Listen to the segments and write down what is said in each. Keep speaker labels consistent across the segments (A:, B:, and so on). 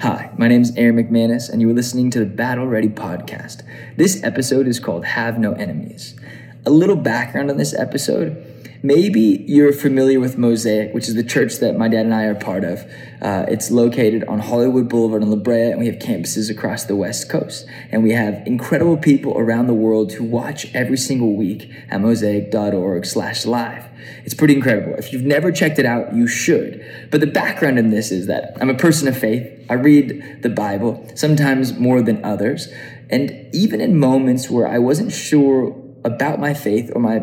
A: Hi, my name is Aaron McManus, and you are listening to the Battle Ready podcast. This episode is called Have No Enemies. A little background on this episode maybe you're familiar with Mosaic, which is the church that my dad and I are part of. Uh, it's located on Hollywood Boulevard in La Brea, and we have campuses across the West Coast. And we have incredible people around the world who watch every single week at mosaic.org slash live. It's pretty incredible. If you've never checked it out, you should. But the background in this is that I'm a person of faith. I read the Bible, sometimes more than others. And even in moments where I wasn't sure about my faith or my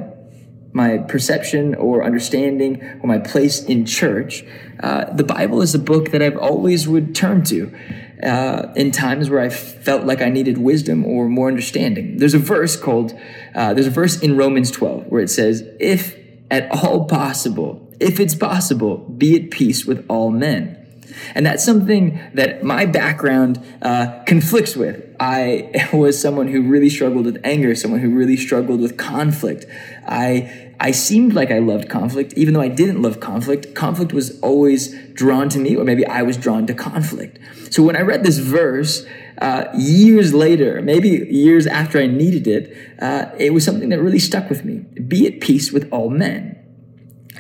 A: my perception or understanding or my place in church, uh, the Bible is a book that I've always would turn to uh, in times where I felt like I needed wisdom or more understanding. There's a verse called, uh, there's a verse in Romans 12 where it says, if at all possible, if it's possible, be at peace with all men. And that's something that my background uh, conflicts with. I was someone who really struggled with anger, someone who really struggled with conflict. I I seemed like I loved conflict, even though I didn't love conflict. Conflict was always drawn to me, or maybe I was drawn to conflict. So when I read this verse, uh, years later, maybe years after I needed it, uh, it was something that really stuck with me. Be at peace with all men.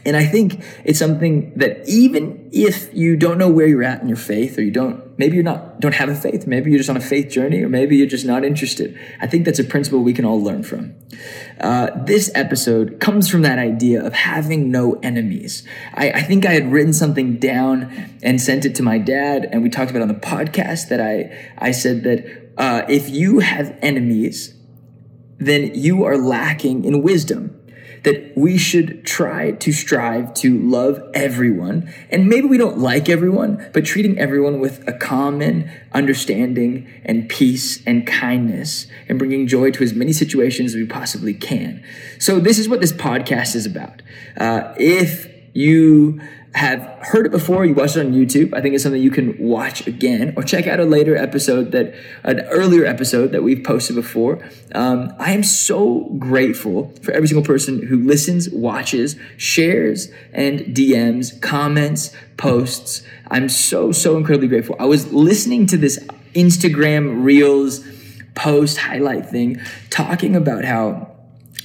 A: And I think it's something that even if you don't know where you're at in your faith, or you don't, maybe you're not, don't have a faith, maybe you're just on a faith journey, or maybe you're just not interested. I think that's a principle we can all learn from. Uh, this episode comes from that idea of having no enemies. I, I think I had written something down and sent it to my dad, and we talked about on the podcast that I, I said that uh, if you have enemies, then you are lacking in wisdom that we should try to strive to love everyone. And maybe we don't like everyone, but treating everyone with a common understanding and peace and kindness and bringing joy to as many situations as we possibly can. So, this is what this podcast is about. Uh, if you have heard it before, you watched it on YouTube, I think it's something you can watch again or check out a later episode that, an earlier episode that we've posted before. Um, I am so grateful for every single person who listens, watches, shares, and DMs, comments, posts. I'm so, so incredibly grateful. I was listening to this Instagram Reels post highlight thing talking about how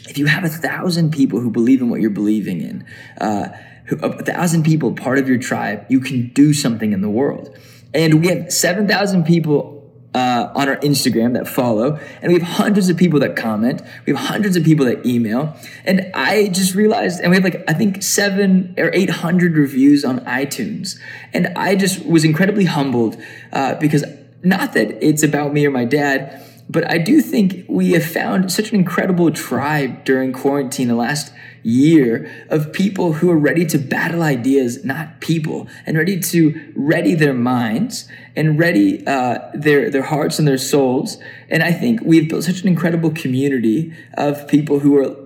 A: if you have a thousand people who believe in what you're believing in, uh, a thousand people part of your tribe, you can do something in the world. And we have 7,000 people uh, on our Instagram that follow, and we have hundreds of people that comment. We have hundreds of people that email. And I just realized, and we have like, I think seven or 800 reviews on iTunes. And I just was incredibly humbled uh, because not that it's about me or my dad, but I do think we have found such an incredible tribe during quarantine the last year of people who are ready to battle ideas, not people, and ready to ready their minds and ready uh, their their hearts and their souls. And I think we've built such an incredible community of people who are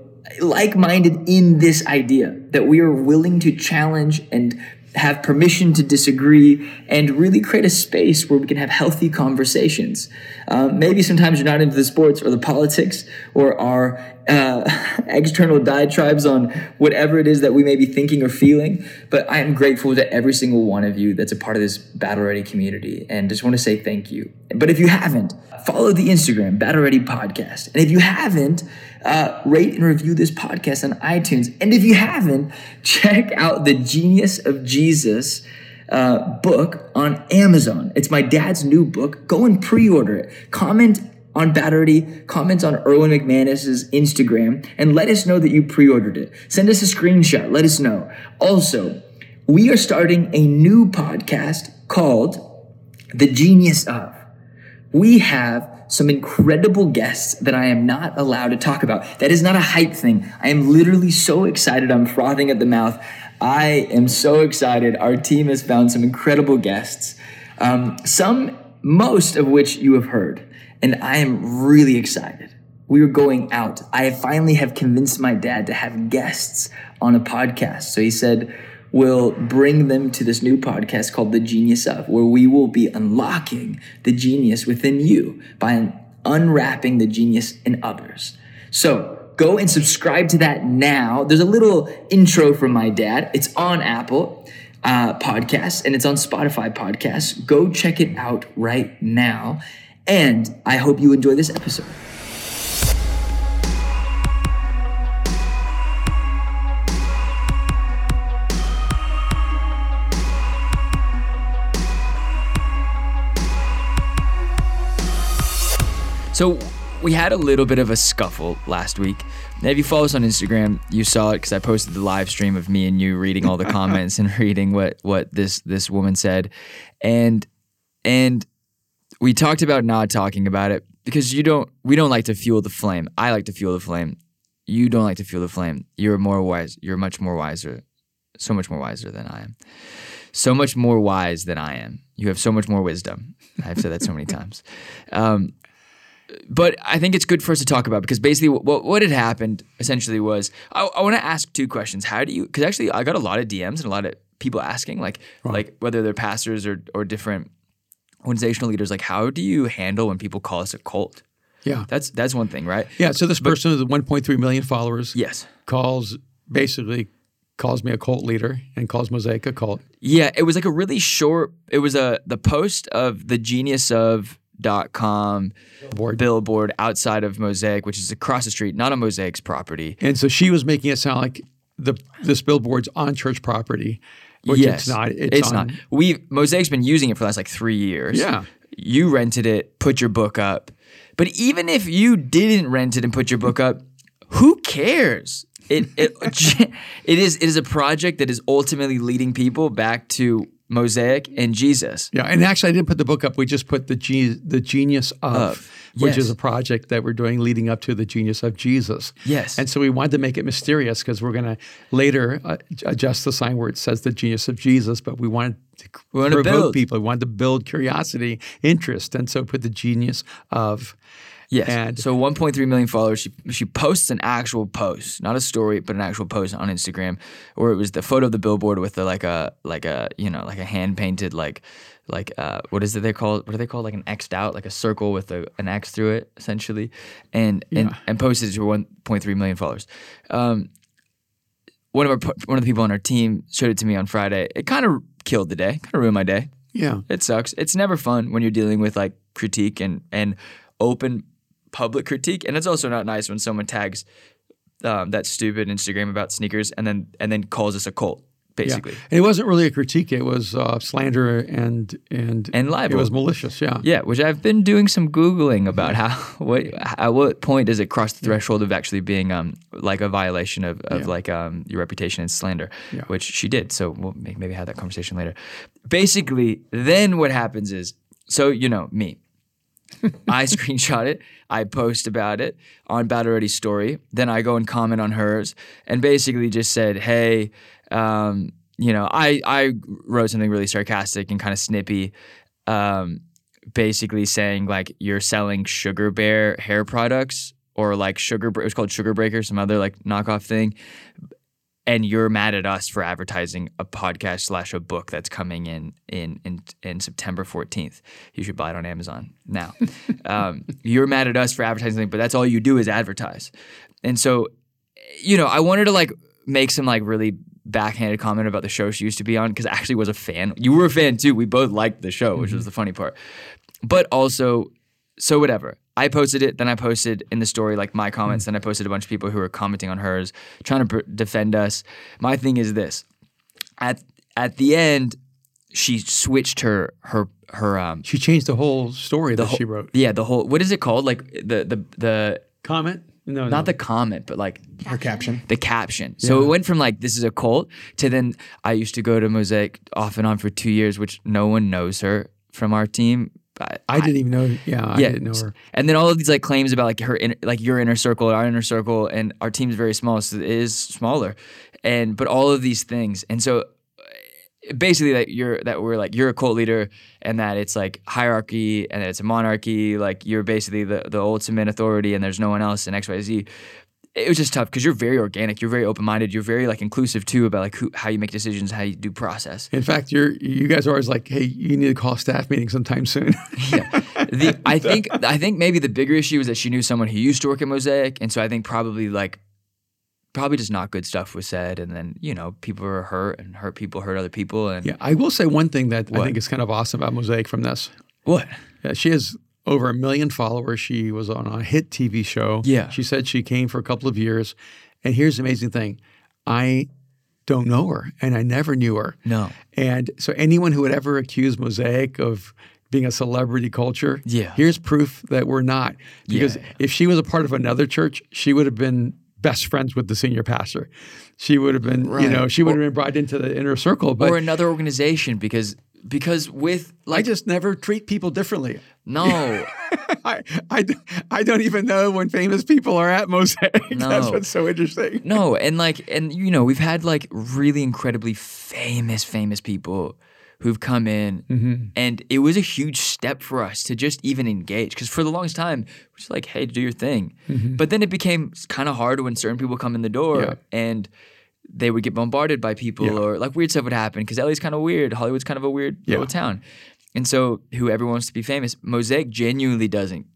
A: like-minded in this idea that we are willing to challenge and have permission to disagree and really create a space where we can have healthy conversations. Um, maybe sometimes you're not into the sports or the politics or our uh, external diatribes on whatever it is that we may be thinking or feeling, but I am grateful to every single one of you that's a part of this Battle Ready community and just want to say thank you. But if you haven't, follow the Instagram, Battle Ready Podcast. And if you haven't, uh, rate and review this podcast on iTunes. And if you haven't, check out the Genius of Jesus uh, book on Amazon. It's my dad's new book. Go and pre-order it. Comment on Battle Ready, comment on Erwin McManus's Instagram, and let us know that you pre-ordered it. Send us a screenshot. Let us know. Also, we are starting a new podcast called The Genius of. We have some incredible guests that I am not allowed to talk about. That is not a hype thing. I am literally so excited. I'm frothing at the mouth. I am so excited. Our team has found some incredible guests, um, some, most of which you have heard. And I am really excited. We are going out. I finally have convinced my dad to have guests on a podcast. So he said, we'll bring them to this new podcast called The Genius of, where we will be unlocking the genius within you by unwrapping the genius in others. So go and subscribe to that now. There's a little intro from my dad. It's on Apple. uh, podcast, and it's on Spotify podcasts. Go check it out right now. And I hope you enjoy this episode. So we had a little bit of a scuffle last week. Now, if you follow us on Instagram, you saw it because I posted the live stream of me and you reading all the comments and reading what what this this woman said, and and we talked about not talking about it because you don't we don't like to fuel the flame. I like to fuel the flame. You don't like to fuel the flame. You're more wise. You're much more wiser, so much more wiser than I am. So much more wise than I am. You have so much more wisdom. I've said that so many times. Um, but I think it's good for us to talk about because basically what what had happened essentially was I, I want to ask two questions. How do you? Because actually I got a lot of DMs and a lot of people asking like right. like whether they're pastors or or different organizational leaders. Like how do you handle when people call us a cult?
B: Yeah,
A: that's that's one thing, right?
B: Yeah. So this but, person with 1.3 million followers,
A: yes,
B: calls basically calls me a cult leader and calls Mosaic a cult.
A: Yeah, it was like a really short. It was a the post of the genius of dot com billboard. billboard outside of Mosaic, which is across the street, not on Mosaic's property.
B: And so she was making it sound like the this billboard's on church property, which yes, it's not. It's,
A: it's not. We Mosaic's been using it for the last like three years.
B: Yeah.
A: You rented it, put your book up. But even if you didn't rent it and put your book up, who cares? It it it is it is a project that is ultimately leading people back to Mosaic, and Jesus.
B: Yeah, and actually, I didn't put the book up. We just put the ge- the genius of, which is a project that we're doing leading up to the genius of Jesus.
A: Yes,
B: and so we wanted to make it mysterious because we're going to later uh, adjust the sign where it says the genius of Jesus, but we wanted to we provoke build. people. We wanted to build curiosity, interest, and so put the genius of.
A: Yes. And so 1.3 million followers. She she posts an actual post, not a story, but an actual post on Instagram, where it was the photo of the billboard with the like a like a you know like a hand painted like like uh, what is it they call what do they call like an xed out like a circle with a, an x through it essentially, and yeah. and and posted to 1.3 million followers. Um, one of our one of the people on our team showed it to me on Friday. It kind of killed the day, kind of ruined my day.
B: Yeah,
A: it sucks. It's never fun when you're dealing with like critique and and open public critique, and it's also not nice when someone tags um, that stupid Instagram about sneakers and then and then calls us a cult. Basically,
B: yeah. and it wasn't really a critique; it was uh, slander and and
A: and libel.
B: It was malicious, yeah,
A: yeah. Which I've been doing some googling about how what at what point does it cross the threshold of actually being um like a violation of, of yeah. like um your reputation and slander, yeah. which she did. So we'll maybe have that conversation later. Basically, then what happens is so you know me. I screenshot it. I post about it on Battle Ready Story. Then I go and comment on hers and basically just said, hey, um, you know, I, I wrote something really sarcastic and kind of snippy, um, basically saying like you're selling Sugar Bear hair products or like Sugar, it was called Sugar Breaker, some other like knockoff thing and you're mad at us for advertising a podcast slash a book that's coming in in in, in September 14th. You should buy it on Amazon now. um, you're mad at us for advertising, but that's all you do is advertise. And so, you know, I wanted to like make some like really backhanded comment about the show she used to be on because I actually was a fan. You were a fan too. We both liked the show, which mm-hmm. was the funny part. But also, so whatever. I posted it, then I posted in the story like my comments, mm. then I posted a bunch of people who were commenting on hers, trying to defend us. My thing is this: at at the end, she switched her her her um.
B: She changed the whole story that whole, she wrote.
A: Yeah, the whole what is it called? Like the the the
B: comment. No,
A: not no. the comment, but like
B: her caption.
A: The caption. So yeah. it went from like this is a cult to then I used to go to Mosaic off and on for two years, which no one knows her from our team
B: I, I, didn't even know. Yeah, I didn't know her.
A: And then all of these like claims about like her, in, like your inner circle, our inner circle, and our team's very small, so it is smaller. And but all of these things, and so uh, basically that you're that we're like you're a cult leader, and that it's like hierarchy, and that it's a monarchy. Like you're basically the the ultimate authority, and there's no one else in X Y Z it was just tough because you're very organic, you're very open minded, you're very like inclusive too about like who, how you make decisions, how you do process.
B: In fact, you're you guys are always like, hey, you need to call staff meeting sometime soon.
A: yeah, the, I think I think maybe the bigger issue is that she knew someone who used to work at Mosaic, and so I think probably like probably just not good stuff was said, and then you know people were hurt, and hurt people hurt other people. And
B: yeah, I will say one thing that what? I think is kind of awesome about Mosaic from this.
A: What?
B: Yeah, she has over a million followers. She was on a hit TV show.
A: Yeah,
B: she said she came for a couple of years, and here's the amazing thing: I don't know her, and I never knew her.
A: No,
B: and so anyone who would ever accuse Mosaic of being a celebrity culture.
A: Yeah.
B: Here's proof that we're not. Because
A: yeah.
B: if she was a part of another church, she would have been best friends with the senior pastor. She would have been, right. you know, she would have been brought into the inner circle. But
A: or another organization because because with like
B: I just never treat people differently.
A: No.
B: I, I, I don't even know when famous people are at Mosaic. No. That's what's so interesting.
A: No, and like and you know, we've had like really incredibly famous famous people who've come in mm-hmm. and it was a huge step for us to just even engage because for the longest time we're just like hey do your thing mm-hmm. but then it became kind of hard when certain people come in the door yeah. and they would get bombarded by people yeah. or like weird stuff would happen because LA's kind of weird Hollywood's kind of a weird yeah. little town and so whoever wants to be famous Mosaic genuinely doesn't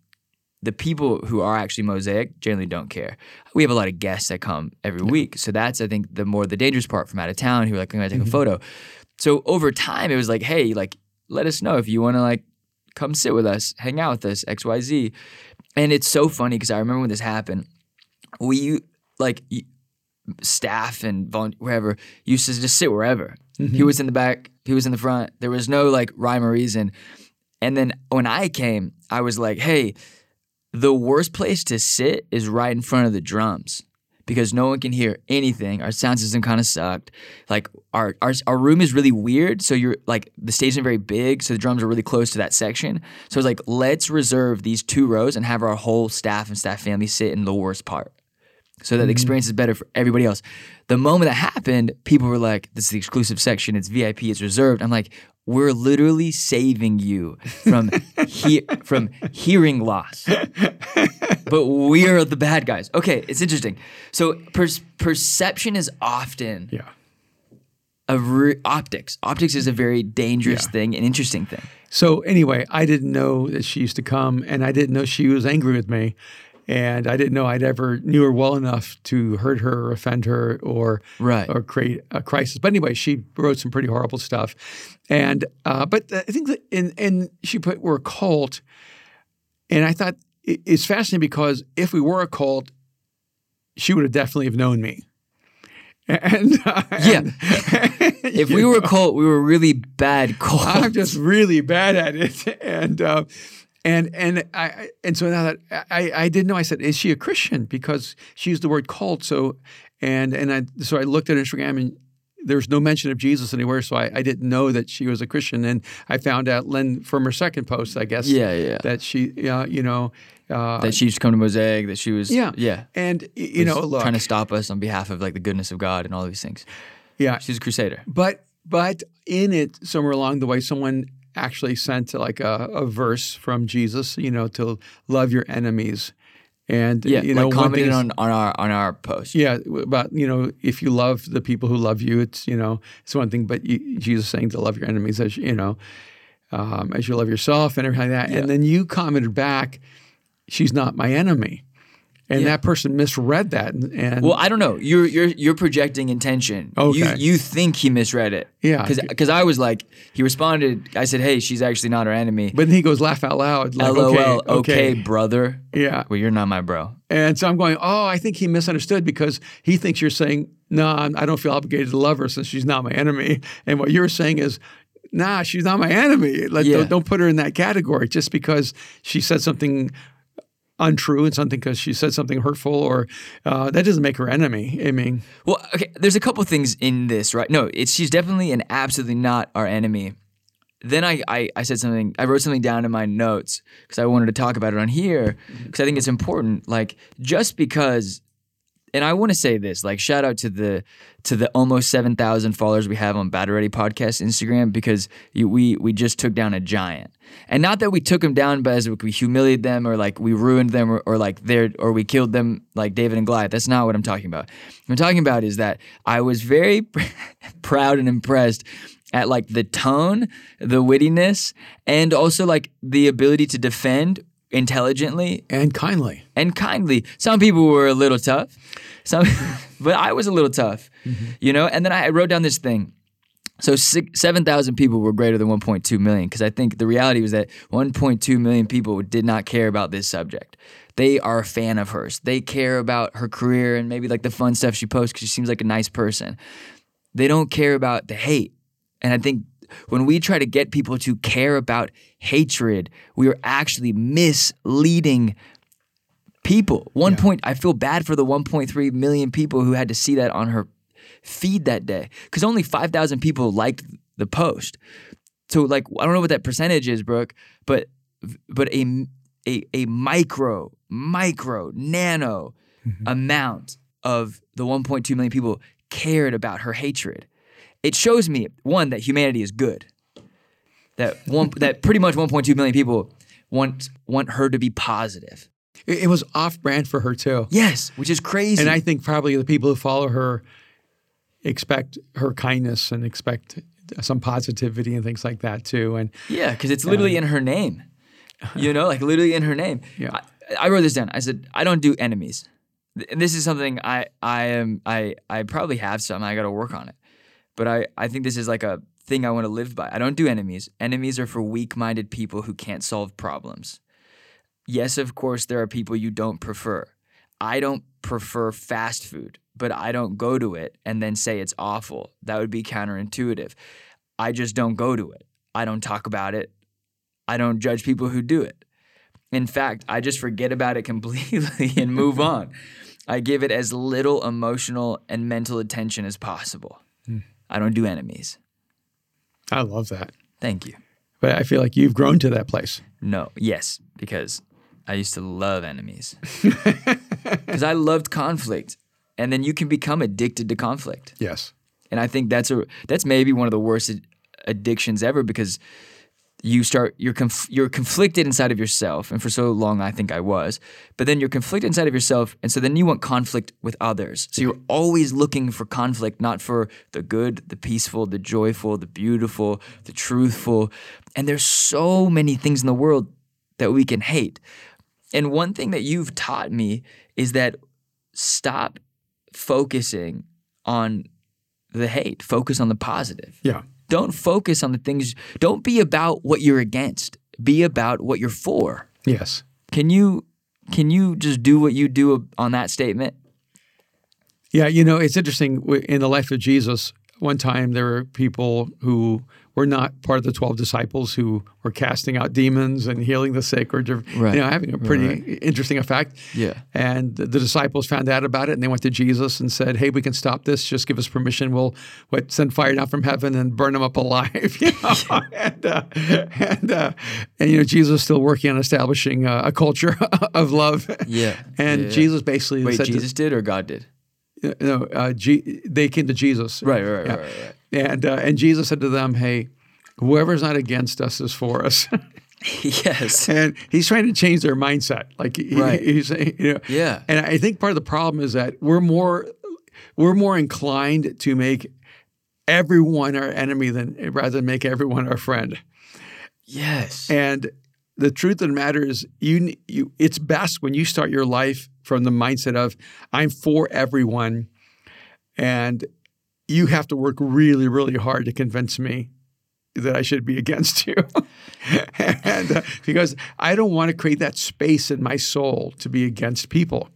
A: the people who are actually mosaic generally don't care. We have a lot of guests that come every yeah. week, so that's I think the more the dangerous part from out of town who are like, "I'm gonna take mm-hmm. a photo." So over time, it was like, hey, like, let us know if you want to like come sit with us, hang out with us, X, Y, Z. And it's so funny because I remember when this happened, we like staff and wherever used to just sit wherever. Mm-hmm. He was in the back, he was in the front. There was no like rhyme or reason. And then when I came, I was like, hey, the worst place to sit is right in front of the drums because no one can hear anything. Our sound system kind of sucked. Like our, our our room is really weird. So you're like the stage isn't very big, so the drums are really close to that section. So it's like let's reserve these two rows and have our whole staff and staff family sit in the worst part. So that mm-hmm. the experience is better for everybody else. The moment that happened, people were like, "This is the exclusive section. It's VIP. It's reserved." I'm like, we're literally saving you from he- from hearing loss. but we're the bad guys. Okay, it's interesting. So per- perception is often
B: yeah.
A: A re- optics. Optics is a very dangerous yeah. thing, an interesting thing.
B: So anyway, I didn't know that she used to come, and I didn't know she was angry with me and I didn't know I'd ever knew her well enough to hurt her or offend her or
A: right.
B: or create a crisis. But anyway, she wrote some pretty horrible stuff, and uh, but I think that in and she put we're a cult, and I thought it's fascinating because if we were a cult, she would have definitely have known me. And,
A: uh, yeah, and, if we know, were a cult, we were really bad cult.
B: I'm just really bad at it, and uh, and and I and so now that I I didn't know I said is she a Christian? Because she used the word cult so and and I so I looked at Instagram and there's no mention of Jesus anywhere so I, I didn't know that she was a Christian. And I found out Len from her second post I guess
A: yeah yeah.
B: that she yeah you know
A: uh, that she used to come to Mosaic that she was
B: yeah.
A: yeah.
B: And you know look,
A: trying to stop us on behalf of like the goodness of God and all these things.
B: Yeah.
A: She's a crusader.
B: But but in it somewhere along the way someone actually sent like a, a verse from Jesus, you know, to love your enemies. And
A: yeah,
B: you know,
A: like commented on, on our on our post.
B: Yeah, about you know, if you love the people who love you, it's you know, it's one thing. But you, Jesus saying to love your enemies as you know, um, as you love yourself and everything like that. Yeah. And then you commented back, "She's not my enemy." And yeah. that person misread that. And, and,
A: well, I don't know. You're you're you're projecting intention.
B: Okay.
A: You you think he misread it.
B: Yeah.
A: Because because I was like, he responded. I said, hey, she's actually not our enemy.
B: But then he goes laugh out loud. Like,
A: LOL.
B: Okay,
A: okay, okay, brother.
B: Yeah.
A: Well, you're not my bro.
B: And so I'm going. Oh, I think he misunderstood because he thinks you're saying, no, I don't feel obligated to love her since she's not my enemy. And what you're saying is, nah, she's not my enemy. Like, yeah. don't, don't, put her in that category just because she said something untrue and something because she said something hurtful or uh, that doesn't make her enemy. I mean,
A: well, okay. There's a couple things in this, right? No, it's she's definitely and absolutely not our enemy. Then I, I, I said something. I wrote something down in my notes because I wanted to talk about it on here because I think it's important. Like just because and I want to say this, like shout out to the to the almost seven thousand followers we have on Battle Ready Podcast Instagram because we we just took down a giant, and not that we took them down, but as we humiliated them or like we ruined them or, or like they or we killed them like David and Goliath. That's not what I'm talking about. What I'm talking about is that I was very proud and impressed at like the tone, the wittiness, and also like the ability to defend intelligently
B: and kindly.
A: And kindly. Some people were a little tough. Some but I was a little tough. Mm-hmm. You know, and then I wrote down this thing. So 7,000 people were greater than 1.2 million because I think the reality was that 1.2 million people did not care about this subject. They are a fan of hers. They care about her career and maybe like the fun stuff she posts because she seems like a nice person. They don't care about the hate. And I think when we try to get people to care about hatred, we are actually misleading people. One yeah. point, I feel bad for the 1.3 million people who had to see that on her feed that day because only 5,000 people liked the post. So, like, I don't know what that percentage is, Brooke, but but a a, a micro, micro, nano mm-hmm. amount of the 1.2 million people cared about her hatred it shows me one that humanity is good. That one that pretty much 1.2 million people want want her to be positive.
B: It, it was off brand for her too.
A: Yes, which is crazy.
B: And I think probably the people who follow her expect her kindness and expect some positivity and things like that too. And
A: yeah, because it's literally um, in her name. You know, like literally in her name. Yeah. I, I wrote this down. I said, I don't do enemies. And this is something I I am I I probably have some. I got to work on it. But I, I think this is like a thing I want to live by. I don't do enemies. Enemies are for weak minded people who can't solve problems. Yes, of course, there are people you don't prefer. I don't prefer fast food, but I don't go to it and then say it's awful. That would be counterintuitive. I just don't go to it. I don't talk about it. I don't judge people who do it. In fact, I just forget about it completely and move on. I give it as little emotional and mental attention as possible. Hmm. I don't do enemies.
B: I love that.
A: Thank you.
B: But I feel like you've grown to that place.
A: No, yes, because I used to love enemies. Because I loved conflict. And then you can become addicted to conflict.
B: Yes.
A: And I think that's a that's maybe one of the worst addictions ever because you start you're conf- you're conflicted inside of yourself and for so long I think I was but then you're conflicted inside of yourself and so then you want conflict with others. So you're always looking for conflict not for the good the peaceful the joyful the beautiful the truthful. And there's so many things in the world that we can hate. And one thing that you've taught me is that stop focusing on the hate focus on the positive.
B: Yeah
A: don't focus on the things, don't be about what you're against. Be about what you're for.
B: Yes.
A: Can you can you just do what you do on that statement?
B: Yeah, you know, it's interesting in the life of Jesus, one time there were people who were not part of the 12 disciples who were casting out demons and healing the sick or right. you know having a pretty right. interesting effect.
A: Yeah.
B: And the, disciples found out about it and they went to Jesus and said, "Hey, we can stop this. Just give us permission. We'll what, send fire down from heaven and burn them up alive." You know? and uh, and uh, and you know Jesus is still working on establishing uh, a culture of love.
A: Yeah.
B: And
A: yeah.
B: Jesus basically
A: Wait, Jesus to, did or God did?
B: no, uh, G- they came to Jesus.
A: Right, right, yeah. right, right, right.
B: And uh, and Jesus said to them, "Hey, whoever's not against us is for us."
A: yes.
B: And he's trying to change their mindset. Like right. he, he's saying, you know.
A: Yeah.
B: And I think part of the problem is that we're more we're more inclined to make everyone our enemy than rather than make everyone our friend.
A: Yes.
B: And the truth of the matter is you you it's best when you start your life from the mindset of I'm for everyone and you have to work really really hard to convince me that I should be against you. and uh, because I don't want to create that space in my soul to be against people.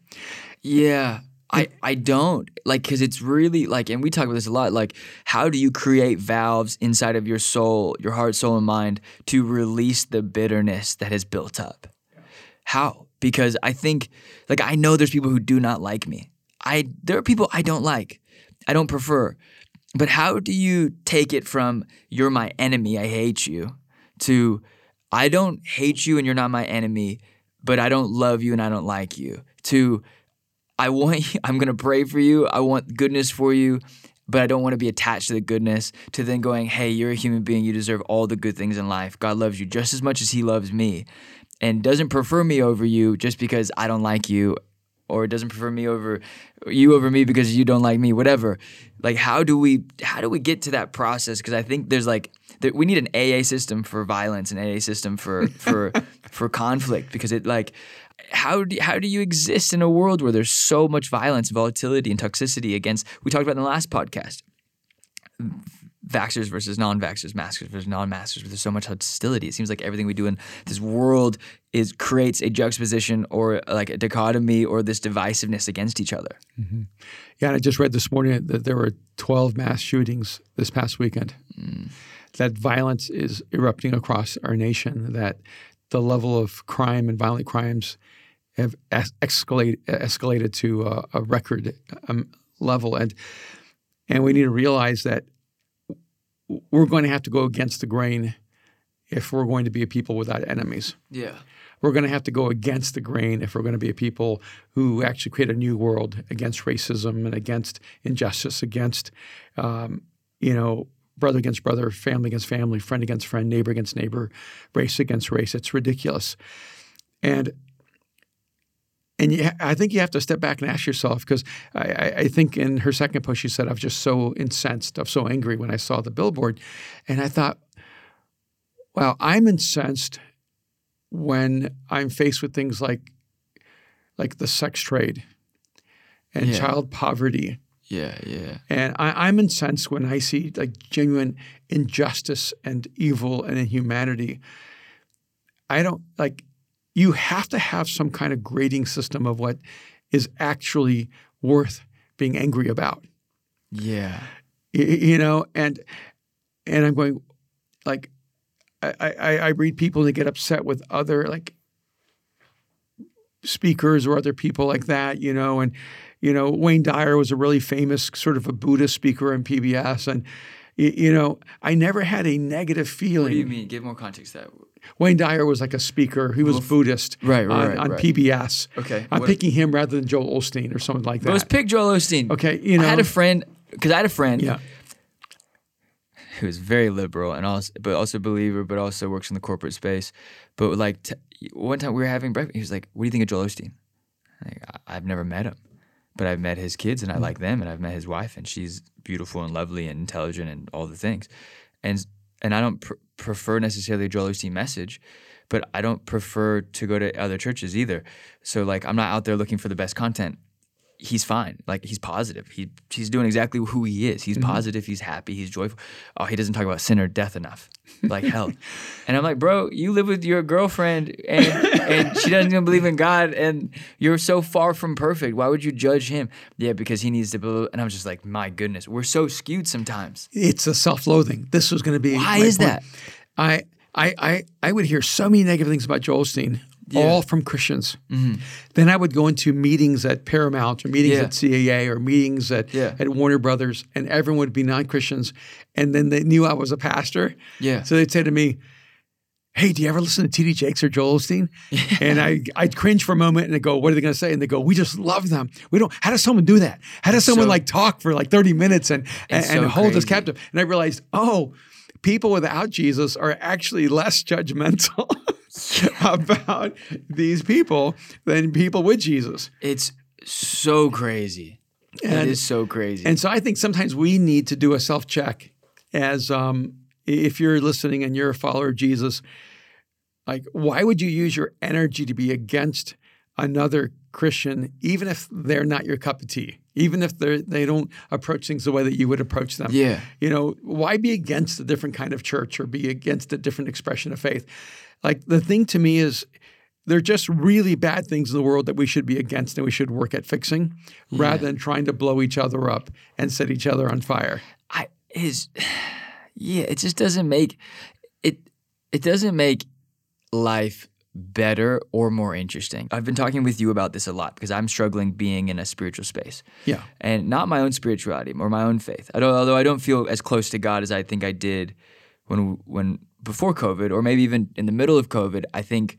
A: Yeah. I, I don't like because it's really like and we talk about this a lot like how do you create valves inside of your soul your heart soul and mind to release the bitterness that has built up how because i think like i know there's people who do not like me i there are people i don't like i don't prefer but how do you take it from you're my enemy i hate you to i don't hate you and you're not my enemy but i don't love you and i don't like you to I want I'm going to pray for you. I want goodness for you, but I don't want to be attached to the goodness to then going, "Hey, you're a human being. You deserve all the good things in life. God loves you just as much as he loves me." And doesn't prefer me over you just because I don't like you or it doesn't prefer me over you over me because you don't like me whatever. Like how do we how do we get to that process? Because i think there's like there, we need an aa system for violence an aa system for for for conflict because it like how do, how do you exist in a world where there's so much violence volatility and toxicity against we talked about in the last podcast vaxxers versus non-vaxxers, maskers versus non-maskers. There's so much hostility. It seems like everything we do in this world is creates a juxtaposition or like a dichotomy or this divisiveness against each other.
B: Mm-hmm. Yeah, and I just read this morning that there were 12 mass shootings this past weekend. Mm. That violence is erupting across our nation. That the level of crime and violent crimes have escalated escalated to a, a record um, level, and and we need to realize that we're going to have to go against the grain if we're going to be a people without enemies.
A: Yeah.
B: We're going to have to go against the grain if we're going to be a people who actually create a new world against racism and against injustice, against, um, you know, brother against brother, family against family, friend against friend, neighbor against neighbor, race against race. It's ridiculous. And and you, I think you have to step back and ask yourself because I, I, think in her second post she said I was just so incensed, I was so angry when I saw the billboard, and I thought, well, I'm incensed when I'm faced with things like like the sex trade and yeah. child poverty.
A: Yeah, yeah.
B: And I, I'm incensed when I see like genuine injustice and evil and inhumanity. I don't like you have to have some kind of grading system of what is actually worth being angry about.
A: Yeah.
B: You, know, and and I'm going like I, I, I read people that get upset with other like speakers or other people like that, you know, and you know, Wayne Dyer was a really famous sort of a Buddhist speaker on PBS and you know, I never had a negative feeling. What
A: do you mean? Give more context to that.
B: Wayne Dyer was like a speaker. He was Buddhist,
A: right, right,
B: on,
A: right,
B: on
A: right.
B: PBS.
A: Okay,
B: I'm what picking him rather than Joel Osteen or someone like that.
A: Let's pick Joel Osteen.
B: Okay, you know,
A: I had a friend because I had a friend.
B: Yeah.
A: Who was very liberal and also, but also a believer, but also works in the corporate space. But like t- one time we were having breakfast, he was like, "What do you think of Joel Osteen?" Like, I've never met him, but I've met his kids and I mm-hmm. like them, and I've met his wife, and she's beautiful and lovely and intelligent and all the things, and and I don't pr- prefer necessarily Joel Osteen message, but I don't prefer to go to other churches either. So like I'm not out there looking for the best content. He's fine. Like he's positive. He he's doing exactly who he is. He's mm-hmm. positive. He's happy. He's joyful. Oh, he doesn't talk about sin or death enough. Like hell. and I'm like, bro, you live with your girlfriend and and she doesn't even believe in God and you're so far from perfect. Why would you judge him? Yeah, because he needs to. Believe. And I'm just like, my goodness, we're so skewed sometimes.
B: It's a self-loathing. This was going to be.
A: Why is point. that?
B: I I, I, I would hear so many negative things about Joel Osteen, yeah. all from Christians. Mm-hmm. Then I would go into meetings at Paramount or meetings yeah. at CAA or meetings at, yeah. at Warner Brothers, and everyone would be non Christians. And then they knew I was a pastor.
A: Yeah.
B: So they'd say to me, Hey, do you ever listen to TD Jakes or Joel Osteen? and I I'd cringe for a moment and they go, What are they gonna say? And they go, We just love them. We don't how does someone do that? How does someone so, like talk for like 30 minutes and and, so and hold us captive? And I realized, oh, people without Jesus are actually less judgmental about these people than people with Jesus.
A: It's so crazy. And, it is so crazy.
B: And so I think sometimes we need to do a self check as um, if you're listening and you're a follower of Jesus, like why would you use your energy to be against another Christian, even if they're not your cup of tea, even if they they don't approach things the way that you would approach them.
A: Yeah.
B: You know, why be against a different kind of church or be against a different expression of faith? Like the thing to me is they're just really bad things in the world that we should be against and we should work at fixing yeah. rather than trying to blow each other up and set each other on fire.
A: I is yeah, it just doesn't make it it doesn't make life better or more interesting. I've been talking with you about this a lot because I'm struggling being in a spiritual space.
B: Yeah.
A: And not my own spirituality or my own faith. I don't, although I don't feel as close to God as I think I did when when before COVID or maybe even in the middle of COVID, I think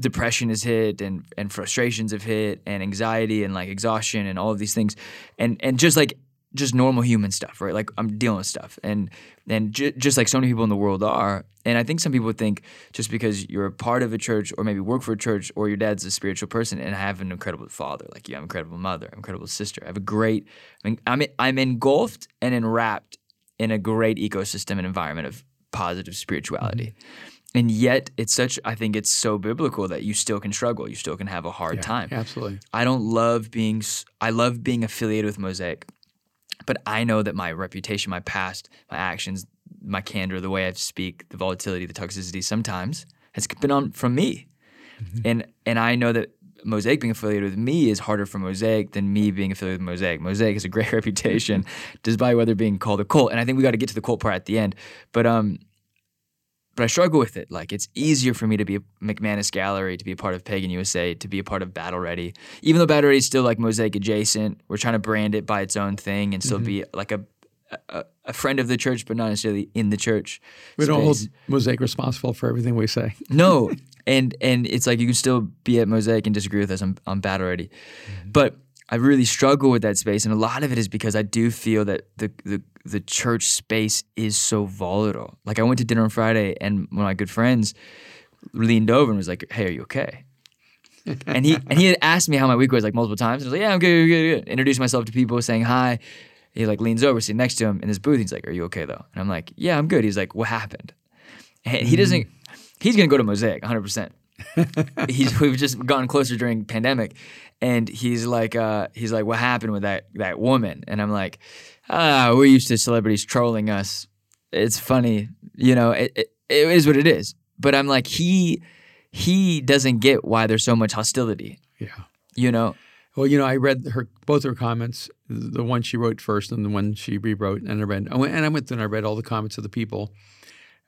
A: depression has hit and and frustrations have hit and anxiety and like exhaustion and all of these things. And and just like just normal human stuff, right? Like I'm dealing with stuff, and and just like so many people in the world are. And I think some people think just because you're a part of a church or maybe work for a church or your dad's a spiritual person and I have an incredible father, like you have an incredible mother, incredible sister. I have a great, I mean, I'm I'm engulfed and enwrapped in a great ecosystem and environment of positive spirituality. Mm-hmm and yet it's such i think it's so biblical that you still can struggle you still can have a hard
B: yeah,
A: time
B: absolutely
A: i don't love being i love being affiliated with mosaic but I know that my reputation, my past, my actions, my candor, the way I speak, the volatility, the toxicity sometimes has been on from me. Mm-hmm. And and I know that Mosaic being affiliated with me is harder for Mosaic than me being affiliated with Mosaic. Mosaic has a great reputation, despite whether being called a cult. And I think we got to get to the cult part at the end. But um, but I struggle with it. Like it's easier for me to be a McManus Gallery, to be a part of Pagan USA, to be a part of Battle Ready. Even though Battle Ready is still like Mosaic adjacent, we're trying to brand it by its own thing and still mm-hmm. be like a, a, a friend of the church, but not necessarily in the church.
B: We space. don't hold Mosaic responsible for everything we say.
A: no, and and it's like you can still be at Mosaic and disagree with us I'm Battle Ready, mm-hmm. but I really struggle with that space, and a lot of it is because I do feel that the the the church space is so volatile. Like I went to dinner on Friday, and one of my good friends leaned over and was like, "Hey, are you okay?" and he and he had asked me how my week was like multiple times. And I was like, "Yeah, I'm good, good, good." Introduced myself to people, saying hi. He like leans over, sitting next to him in his booth. He's like, "Are you okay though?" And I'm like, "Yeah, I'm good." He's like, "What happened?" And he doesn't. He's gonna go to Mosaic 100. percent he's we've just gotten closer during pandemic, and he's like, uh, he's like, "What happened with that that woman?" And I'm like, ah, we're used to celebrities trolling us. It's funny, you know. It, it, it is what it is. But I'm like, he he doesn't get why there's so much hostility.
B: Yeah,
A: you know.
B: Well, you know, I read her both her comments, the one she wrote first and the one she rewrote, and I read, and I went through and I read all the comments of the people.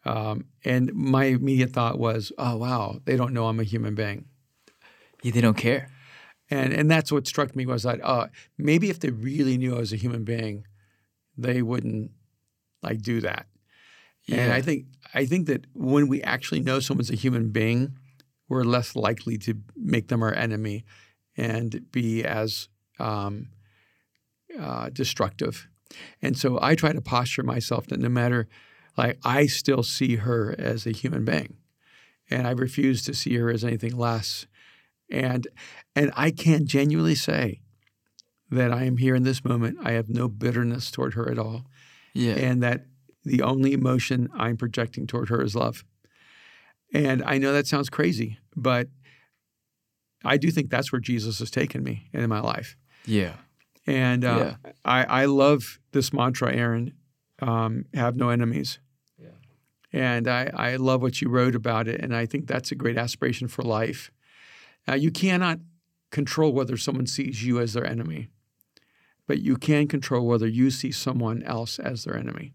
B: Um, and my immediate thought was, oh wow, they don't know I'm a human being.
A: Yeah, they don't care.
B: And and that's what struck me was that uh, maybe if they really knew I was a human being, they wouldn't like do that. Yeah. And I think I think that when we actually know someone's a human being, we're less likely to make them our enemy and be as um, uh, destructive. And so I try to posture myself that no matter, like I still see her as a human being, and I refuse to see her as anything less. And and I can genuinely say that I am here in this moment. I have no bitterness toward her at all.
A: Yeah.
B: And that the only emotion I'm projecting toward her is love. And I know that sounds crazy, but I do think that's where Jesus has taken me in my life.
A: Yeah.
B: And uh, yeah. I, I love this mantra, Aaron um, have no enemies. And I, I love what you wrote about it. And I think that's a great aspiration for life. Uh, you cannot control whether someone sees you as their enemy but you can control whether you see someone else as their enemy.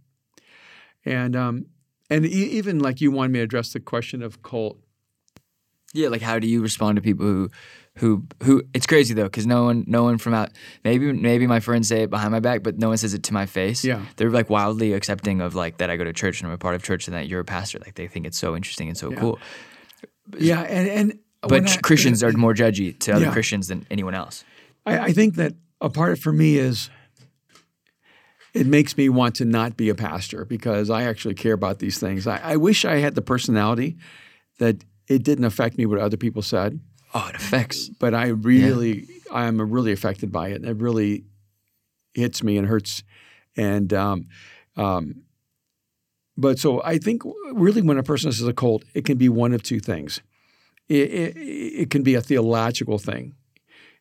B: And um, and even like you wanted me to address the question of cult.
A: Yeah, like how do you respond to people who who who it's crazy though because no one no one from out maybe maybe my friends say it behind my back but no one says it to my face
B: yeah
A: they're like wildly accepting of like that i go to church and i'm a part of church and that you're a pastor like they think it's so interesting and so
B: yeah.
A: cool
B: yeah and and
A: but I, christians are more judgy to other yeah. christians than anyone else
B: I, I think that a part for me is it makes me want to not be a pastor because I actually care about these things. I, I, wish I had the personality that it didn't affect me what other people said.
A: Oh, it affects.
B: But I really, yeah. I'm really affected by it. It really hits me and hurts. And, um, um, but so I think really when a person says a cult, it can be one of two things. It, it, it can be a theological thing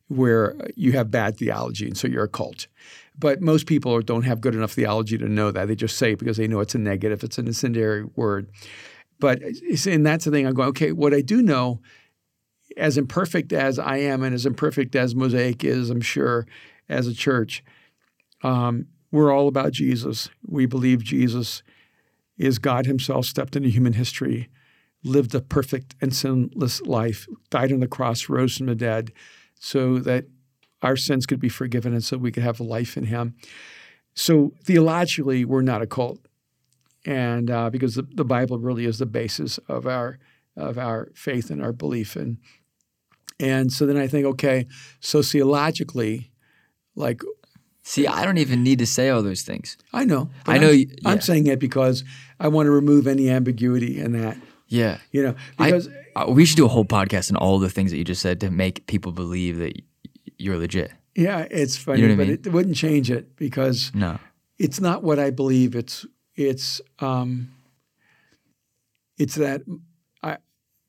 B: where you have bad theology and so you're a cult. But most people don't have good enough theology to know that. They just say it because they know it's a negative, it's an incendiary word. But and that's the thing. I'm going, okay, what I do know, as imperfect as I am and as imperfect as Mosaic is, I'm sure, as a church, um, we're all about Jesus. We believe Jesus is God Himself, stepped into human history, lived a perfect and sinless life, died on the cross, rose from the dead so that our sins could be forgiven and so we could have life in Him. So theologically, we're not a cult, and uh, because the, the, Bible really is the basis of our of our faith and our belief, and and so then I think, okay, sociologically, like
A: See, I don't even need to say all those things.
B: I know.
A: I know.
B: I'm,
A: yeah.
B: I'm, saying it because I want to remove any ambiguity in that.
A: Yeah.
B: You know, because
A: I, uh, we should do a whole podcast on all the things that you just said to make people believe that you're legit.
B: Yeah, it's funny, you know but mean? it wouldn't change it because
A: no,
B: it's not what I believe. It's it's um, it's that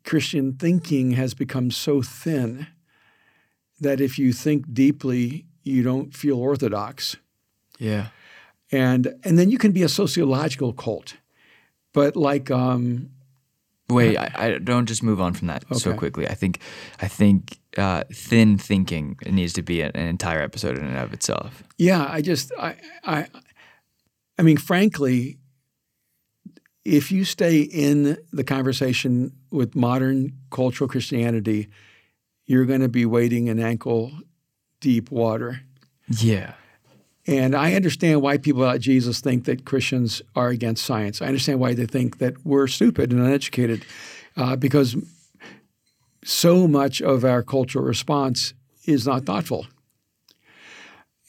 B: Christian thinking has become so thin that if you think deeply, you don't feel orthodox.
A: Yeah.
B: And and then you can be a sociological cult. But like um
A: Wait, I, I, don't just move on from that okay. so quickly. I think I think uh, thin thinking needs to be an, an entire episode in and of itself.
B: Yeah, I just I I I mean frankly if you stay in the conversation with modern cultural Christianity, you're going to be wading in ankle deep water.
A: Yeah.
B: And I understand why people like Jesus think that Christians are against science. I understand why they think that we're stupid and uneducated, uh, because so much of our cultural response is not thoughtful.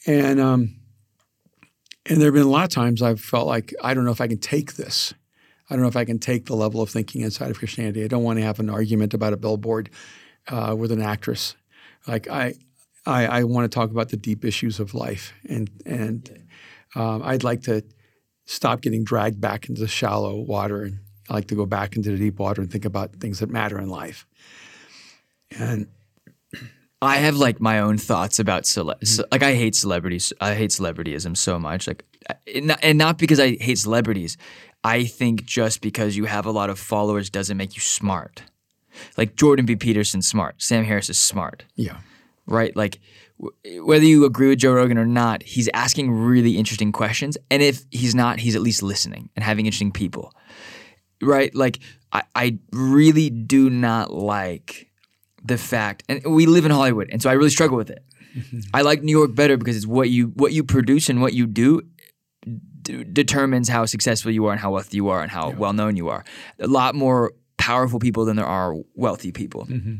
B: And um, and there have been a lot of times I've felt like I don't know if I can take this. I don't know if I can take the level of thinking inside of Christianity. I don't want to have an argument about a billboard uh, with an actress. Like I, I, I want to talk about the deep issues of life, and and um, I'd like to stop getting dragged back into the shallow water, and I like to go back into the deep water and think about things that matter in life. And
A: I have like my own thoughts about cele- mm-hmm. like I hate celebrities. I hate celebrityism so much. Like, and not because I hate celebrities. I think just because you have a lot of followers doesn't make you smart. Like Jordan B. Peterson's smart. Sam Harris is smart.
B: Yeah
A: right? Like w- whether you agree with Joe Rogan or not, he's asking really interesting questions. And if he's not, he's at least listening and having interesting people, right? Like I, I really do not like the fact, and we live in Hollywood, and so I really struggle with it. I like New York better because it's what you what you produce and what you do d- determines how successful you are and how wealthy you are and how yeah. well known you are. A lot more powerful people than there are wealthy people. Mm-hmm.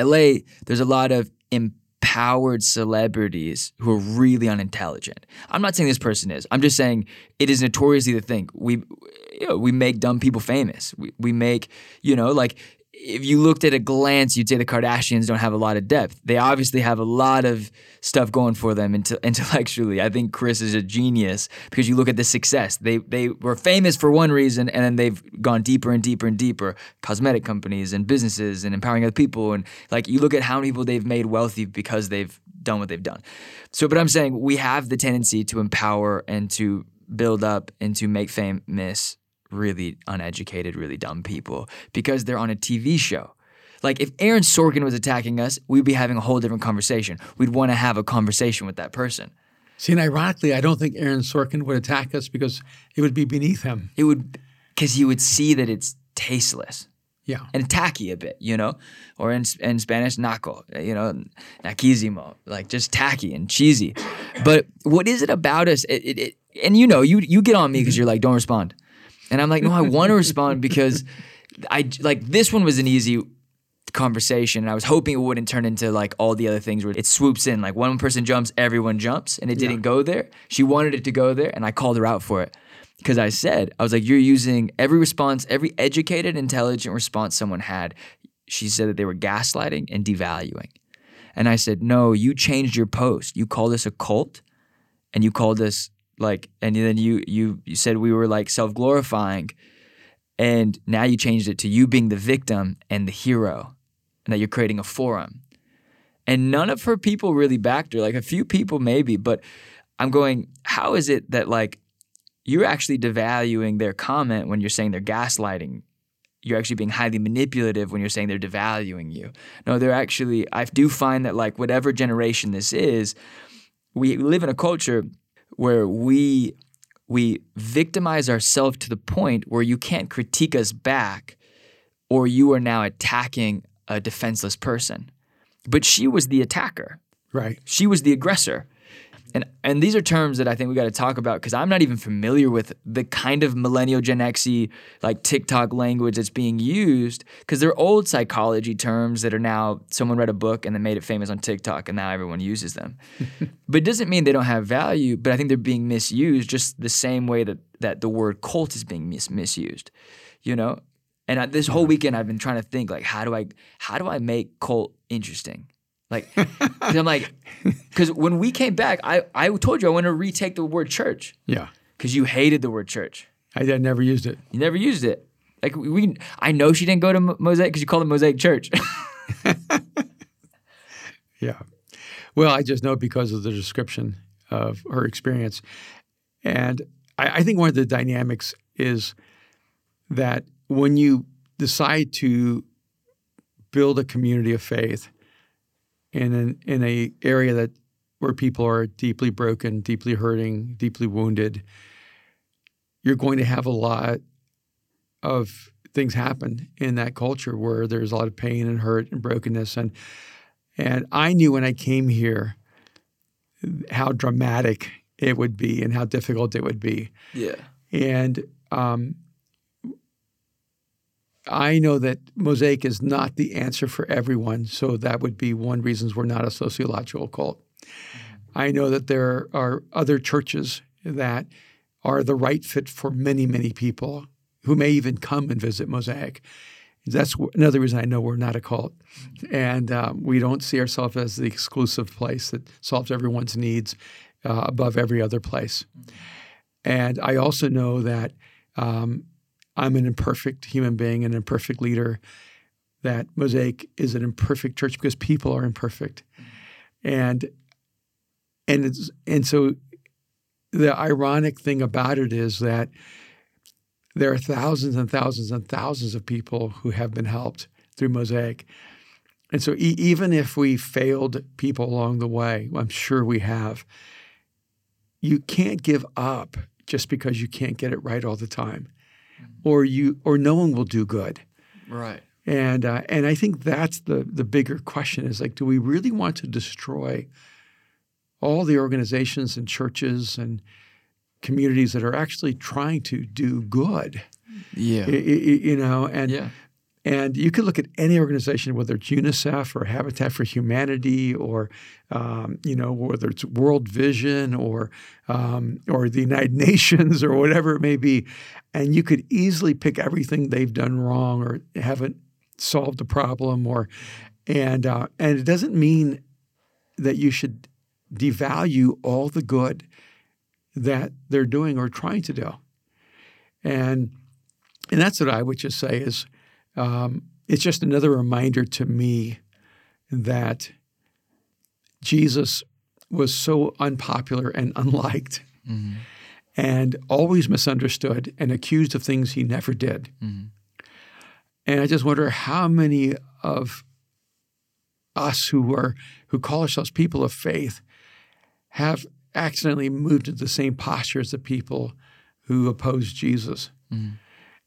A: LA, there's a lot of empowered celebrities who are really unintelligent. I'm not saying this person is. I'm just saying it is notoriously the thing. We you know, we make dumb people famous. We we make, you know, like if you looked at a glance, you'd say the Kardashians don't have a lot of depth. They obviously have a lot of stuff going for them intellectually. I think Kris is a genius because you look at the success. They they were famous for one reason, and then they've gone deeper and deeper and deeper. Cosmetic companies and businesses and empowering other people, and like you look at how many people they've made wealthy because they've done what they've done. So, but I'm saying we have the tendency to empower and to build up and to make famous really uneducated, really dumb people because they're on a TV show. Like if Aaron Sorkin was attacking us, we'd be having a whole different conversation. We'd want to have a conversation with that person.
B: See, and ironically, I don't think Aaron Sorkin would attack us because it would be beneath him.
A: It would, because he would see that it's tasteless.
B: Yeah.
A: And tacky a bit, you know? Or in, in Spanish, naco, you know, naquísimo, like just tacky and cheesy. But what is it about us? It, it, it, and you know, you you get on me because you're like, don't respond. And I'm like, no, I want to respond because I like this one was an easy conversation and I was hoping it wouldn't turn into like all the other things where it swoops in. Like one person jumps everyone jumps and it didn't yeah. go there. She wanted it to go there and I called her out for it. Because I said I was like you're using every response every educated intelligent response someone had. She said that they were gaslighting and devaluing. And I said no you changed your post. You called us a cult and you called us like and then you you you said we were like self-glorifying and now you changed it to you being the victim and the hero and that you're creating a forum. And none of her people really backed her like a few people maybe but i'm going how is it that like you're actually devaluing their comment when you're saying they're gaslighting? You're actually being highly manipulative when you're saying they're devaluing you. No they're actually i do find that like whatever generation this is we live in a culture where we we victimize ourselves to the point where you can't critique us back or you are now attacking a defenseless person. But she was the attacker.
B: Right.
A: She was the aggressor. And and these are terms that I think we got to talk about because I'm not even familiar with the kind of millennial Gen Xy like TikTok language that's being used because they're old psychology terms that are now someone read a book and then made it famous on TikTok and now everyone uses them. but it doesn't mean they don't have value, but I think they're being misused just the same way that that the word cult is being mis- misused. You know, and I, this whole weekend I've been trying to think like how do I how do I make cult interesting? Like, I'm like, because when we came back, I, I told you I want to retake the word church.
B: Yeah.
A: Because you hated the word church.
B: I, I never used it.
A: You never used it. Like we, I know she didn't go to Mosaic because you called it Mosaic Church.
B: yeah. Well, I just know because of the description of her experience, and I, I think one of the dynamics is that when you decide to build a community of faith in an in a area that where people are deeply broken, deeply hurting, deeply wounded, you're going to have a lot of things happen in that culture where there's a lot of pain and hurt and brokenness and and I knew when I came here how dramatic it would be and how difficult it would be.
A: Yeah.
B: And um, I know that Mosaic is not the answer for everyone, so that would be one reason we're not a sociological cult. Mm-hmm. I know that there are other churches that are the right fit for many, many people who may even come and visit Mosaic. That's another reason I know we're not a cult. Mm-hmm. And um, we don't see ourselves as the exclusive place that solves everyone's needs uh, above every other place. Mm-hmm. And I also know that um, I'm an imperfect human being, an imperfect leader, that Mosaic is an imperfect church because people are imperfect. And and it's and so the ironic thing about it is that there are thousands and thousands and thousands of people who have been helped through Mosaic. And so e- even if we failed people along the way, I'm sure we have, you can't give up just because you can't get it right all the time or you or no one will do good.
A: Right.
B: And uh, and I think that's the the bigger question is like, do we really want to destroy all the organizations and churches and communities that are actually trying to do good?
A: Yeah.
B: you know, and
A: yeah.
B: And you could look at any organization, whether it's UNICEF or Habitat for Humanity, or um, you know, whether it's World Vision or um, or the United Nations or whatever it may be, and you could easily pick everything they've done wrong or haven't solved a problem, or and uh, and it doesn't mean that you should devalue all the good that they're doing or trying to do, and and that's what I would just say is um, it's just another reminder to me that Jesus was so unpopular and unliked mm-hmm. and always misunderstood and accused of things he never did. Mm-hmm. And I just wonder how many of us who are who call ourselves people of faith have accidentally moved into the same posture as the people who opposed Jesus. Mm-hmm.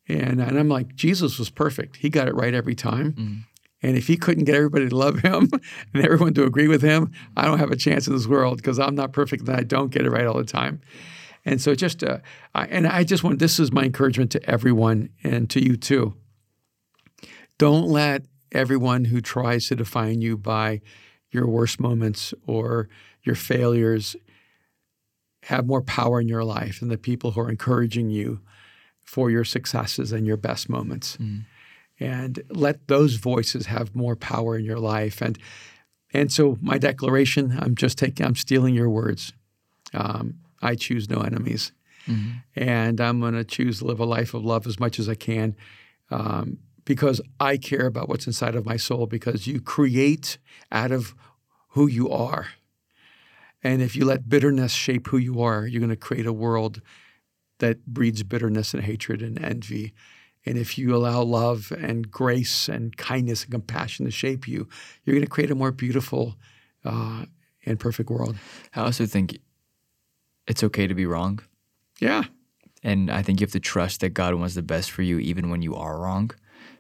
B: And, and I'm like, Jesus was perfect. He got it right every time. Mm. And if he couldn't get everybody to love him and everyone to agree with him, I don't have a chance in this world because I'm not perfect and I don't get it right all the time. And so just, uh, I, and I just want, this is my encouragement to everyone and to you too. Don't let everyone who tries to define you by your worst moments or your failures have more power in your life than the people who are encouraging you for your successes and your best moments. Mm. And let those voices have more power in your life. And and so my declaration, I'm just taking, I'm stealing your words. Um, I choose no enemies. Mm-hmm. And I'm going to choose to live a life of love as much as I can um, because I care about what's inside of my soul because you create out of who you are. And if you let bitterness shape who you are, you're going to create a world that breeds bitterness and hatred and envy. And if you allow love and grace and kindness and compassion to shape you, you're going to create a more beautiful uh, and perfect world.
A: I also think it's okay to be wrong.
B: Yeah.
A: And I think you have to trust that God wants the best for you, even when you are wrong.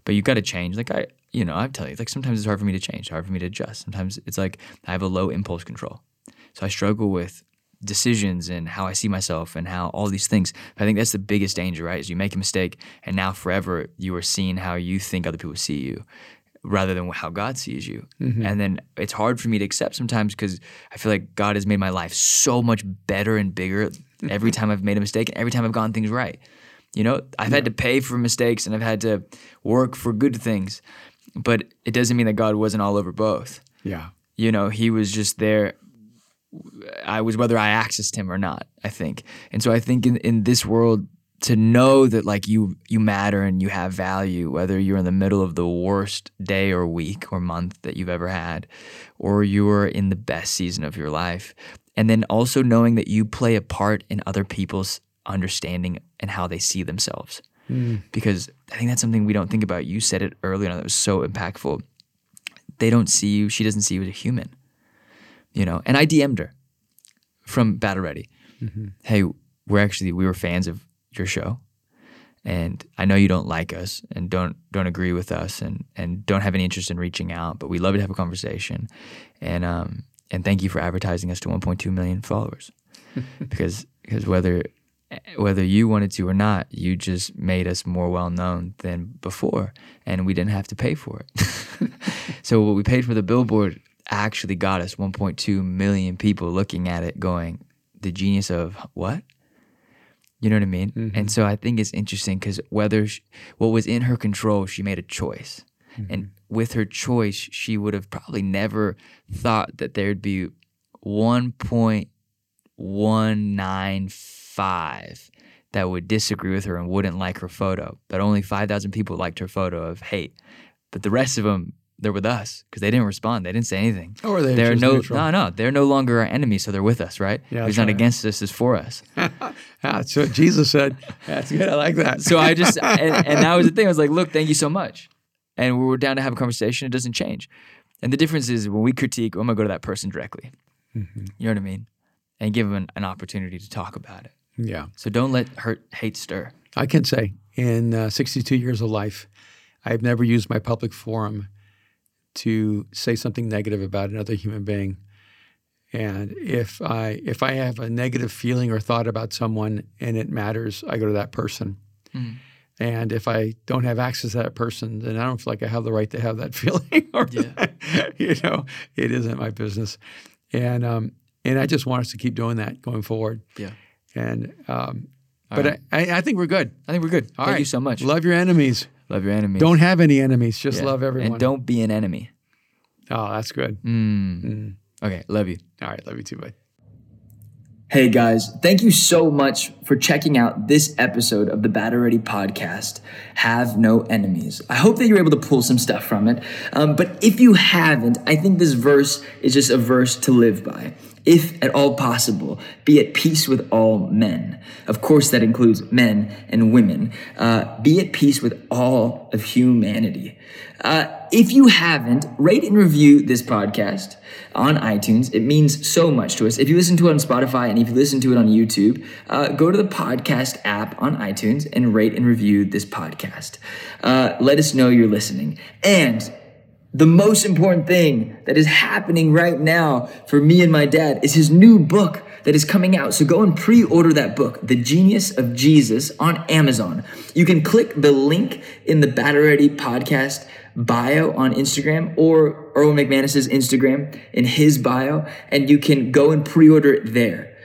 A: But you've got to change. Like I, you know, I tell you, like sometimes it's hard for me to change, hard for me to adjust. Sometimes it's like I have a low impulse control, so I struggle with decisions and how I see myself and how all these things. I think that's the biggest danger, right? Is you make a mistake and now forever you are seeing how you think other people see you rather than how God sees you. Mm-hmm. And then it's hard for me to accept sometimes because I feel like God has made my life so much better and bigger every time I've made a mistake and every time I've gotten things right. You know, I've yeah. had to pay for mistakes and I've had to work for good things, but it doesn't mean that God wasn't all over both.
B: Yeah.
A: You know, He was just there. I was whether I accessed Him or not, I think. And so I think in, in this world, to know that like you you matter and you have value whether you're in the middle of the worst day or week or month that you've ever had or you're in the best season of your life and then also knowing that you play a part in other people's understanding and how they see themselves. Mm. Because I think that's something we don't think about. You said it earlier, and that was so impactful. They don't see you. She doesn't see you as a human. You know, and I DM'd her from Battle Ready. Mm-hmm. Hey, we're actually we were fans of your show, and I know you don't like us and don't don't agree with us and and don't have any interest in reaching out, but we love to have a conversation, and um and thank you for advertising us to 1.2 million followers, because because whether whether you wanted to or not, you just made us more well known than before, and we didn't have to pay for it. so what we paid for the billboard actually got us 1.2 million people looking at it, going, "The genius of what?" You know what I mean? Mm-hmm. And so I think it's interesting because whether she, what was in her control, she made a choice, mm-hmm. and with her choice, she would have probably never thought that there'd be 1.195 that would disagree with her and wouldn't like her photo. But only 5,000 people liked her photo of hate. But the rest of them, they're with us because they didn't respond. They didn't say anything.
B: Or oh, they
A: they're no,
B: neutral?
A: no, no. They're no longer our enemies, so they're with us, right? Yeah, Who's not right. against us is for us.
B: that's what Jesus said. That's good. I like that.
A: so I just, and, and that was the thing. I was like, look, thank you so much. And we were down to have a conversation. It doesn't change. And the difference is when we critique, I'm going to go to that person directly. Mm-hmm. You know what I mean? And give them an, an opportunity to talk about it.
B: Yeah.
A: So don't let hurt hate stir.
B: I can say in uh, 62 years of life, I've never used my public forum to say something negative about another human being. And if I if I have a negative feeling or thought about someone and it matters, I go to that person. Mm. And if I don't have access to that person, then I don't feel like I have the right to have that feeling. or yeah. you know, it isn't my business. And um, and I just want us to keep doing that going forward.
A: Yeah.
B: And um, but right. I, I think we're good.
A: I think we're good.
B: All
A: Thank
B: right.
A: you so much.
B: Love your enemies.
A: Love your enemies.
B: Don't have any enemies. Just yeah. love everyone.
A: And don't be an enemy.
B: Oh, that's good.
A: Mm. Mm. Okay, love you.
B: All right, love you too, bud.
A: Hey guys, thank you so much for checking out this episode of the Battle Ready podcast, Have No Enemies. I hope that you're able to pull some stuff from it. Um, but if you haven't, I think this verse is just a verse to live by if at all possible, be at peace with all men. Of course, that includes men and women. Uh, be at peace with all of humanity. Uh, if you haven't, rate and review this podcast on iTunes. It means so much to us. If you listen to it on Spotify and if you listen to it on YouTube, uh, go to the podcast app on iTunes and rate and review this podcast. Uh, let us know you're listening. And the most important thing that is happening right now for me and my dad is his new book that is coming out. So go and pre order that book, The Genius of Jesus, on Amazon. You can click the link in the Battle Ready podcast bio on Instagram or Erwin McManus's Instagram in his bio, and you can go and pre order it there.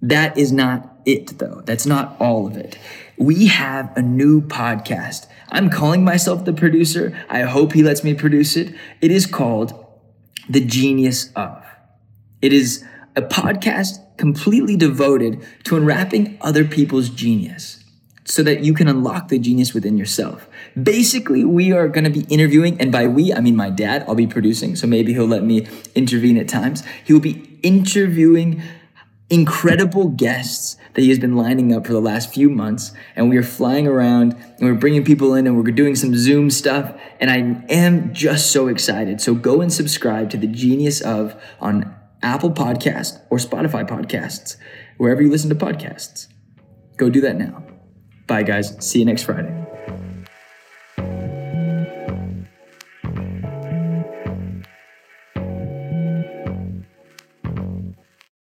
A: That is not it, though. That's not all of it. We have a new podcast I'm calling myself the producer. I hope he lets me produce it. It is called The Genius of. It is a podcast completely devoted to unwrapping other people's genius so that you can unlock the genius within yourself. Basically, we are going to be interviewing, and by we, I mean my dad. I'll be producing, so maybe he'll let me intervene at times. He will be interviewing incredible guests that he has been lining up for the last few months. And we are flying around and we're bringing people in and we're doing some Zoom stuff. And I am just so excited. So go and subscribe to the Genius of on Apple Podcast or Spotify Podcasts, wherever you listen to podcasts. Go do that now. Bye, guys. See you next Friday.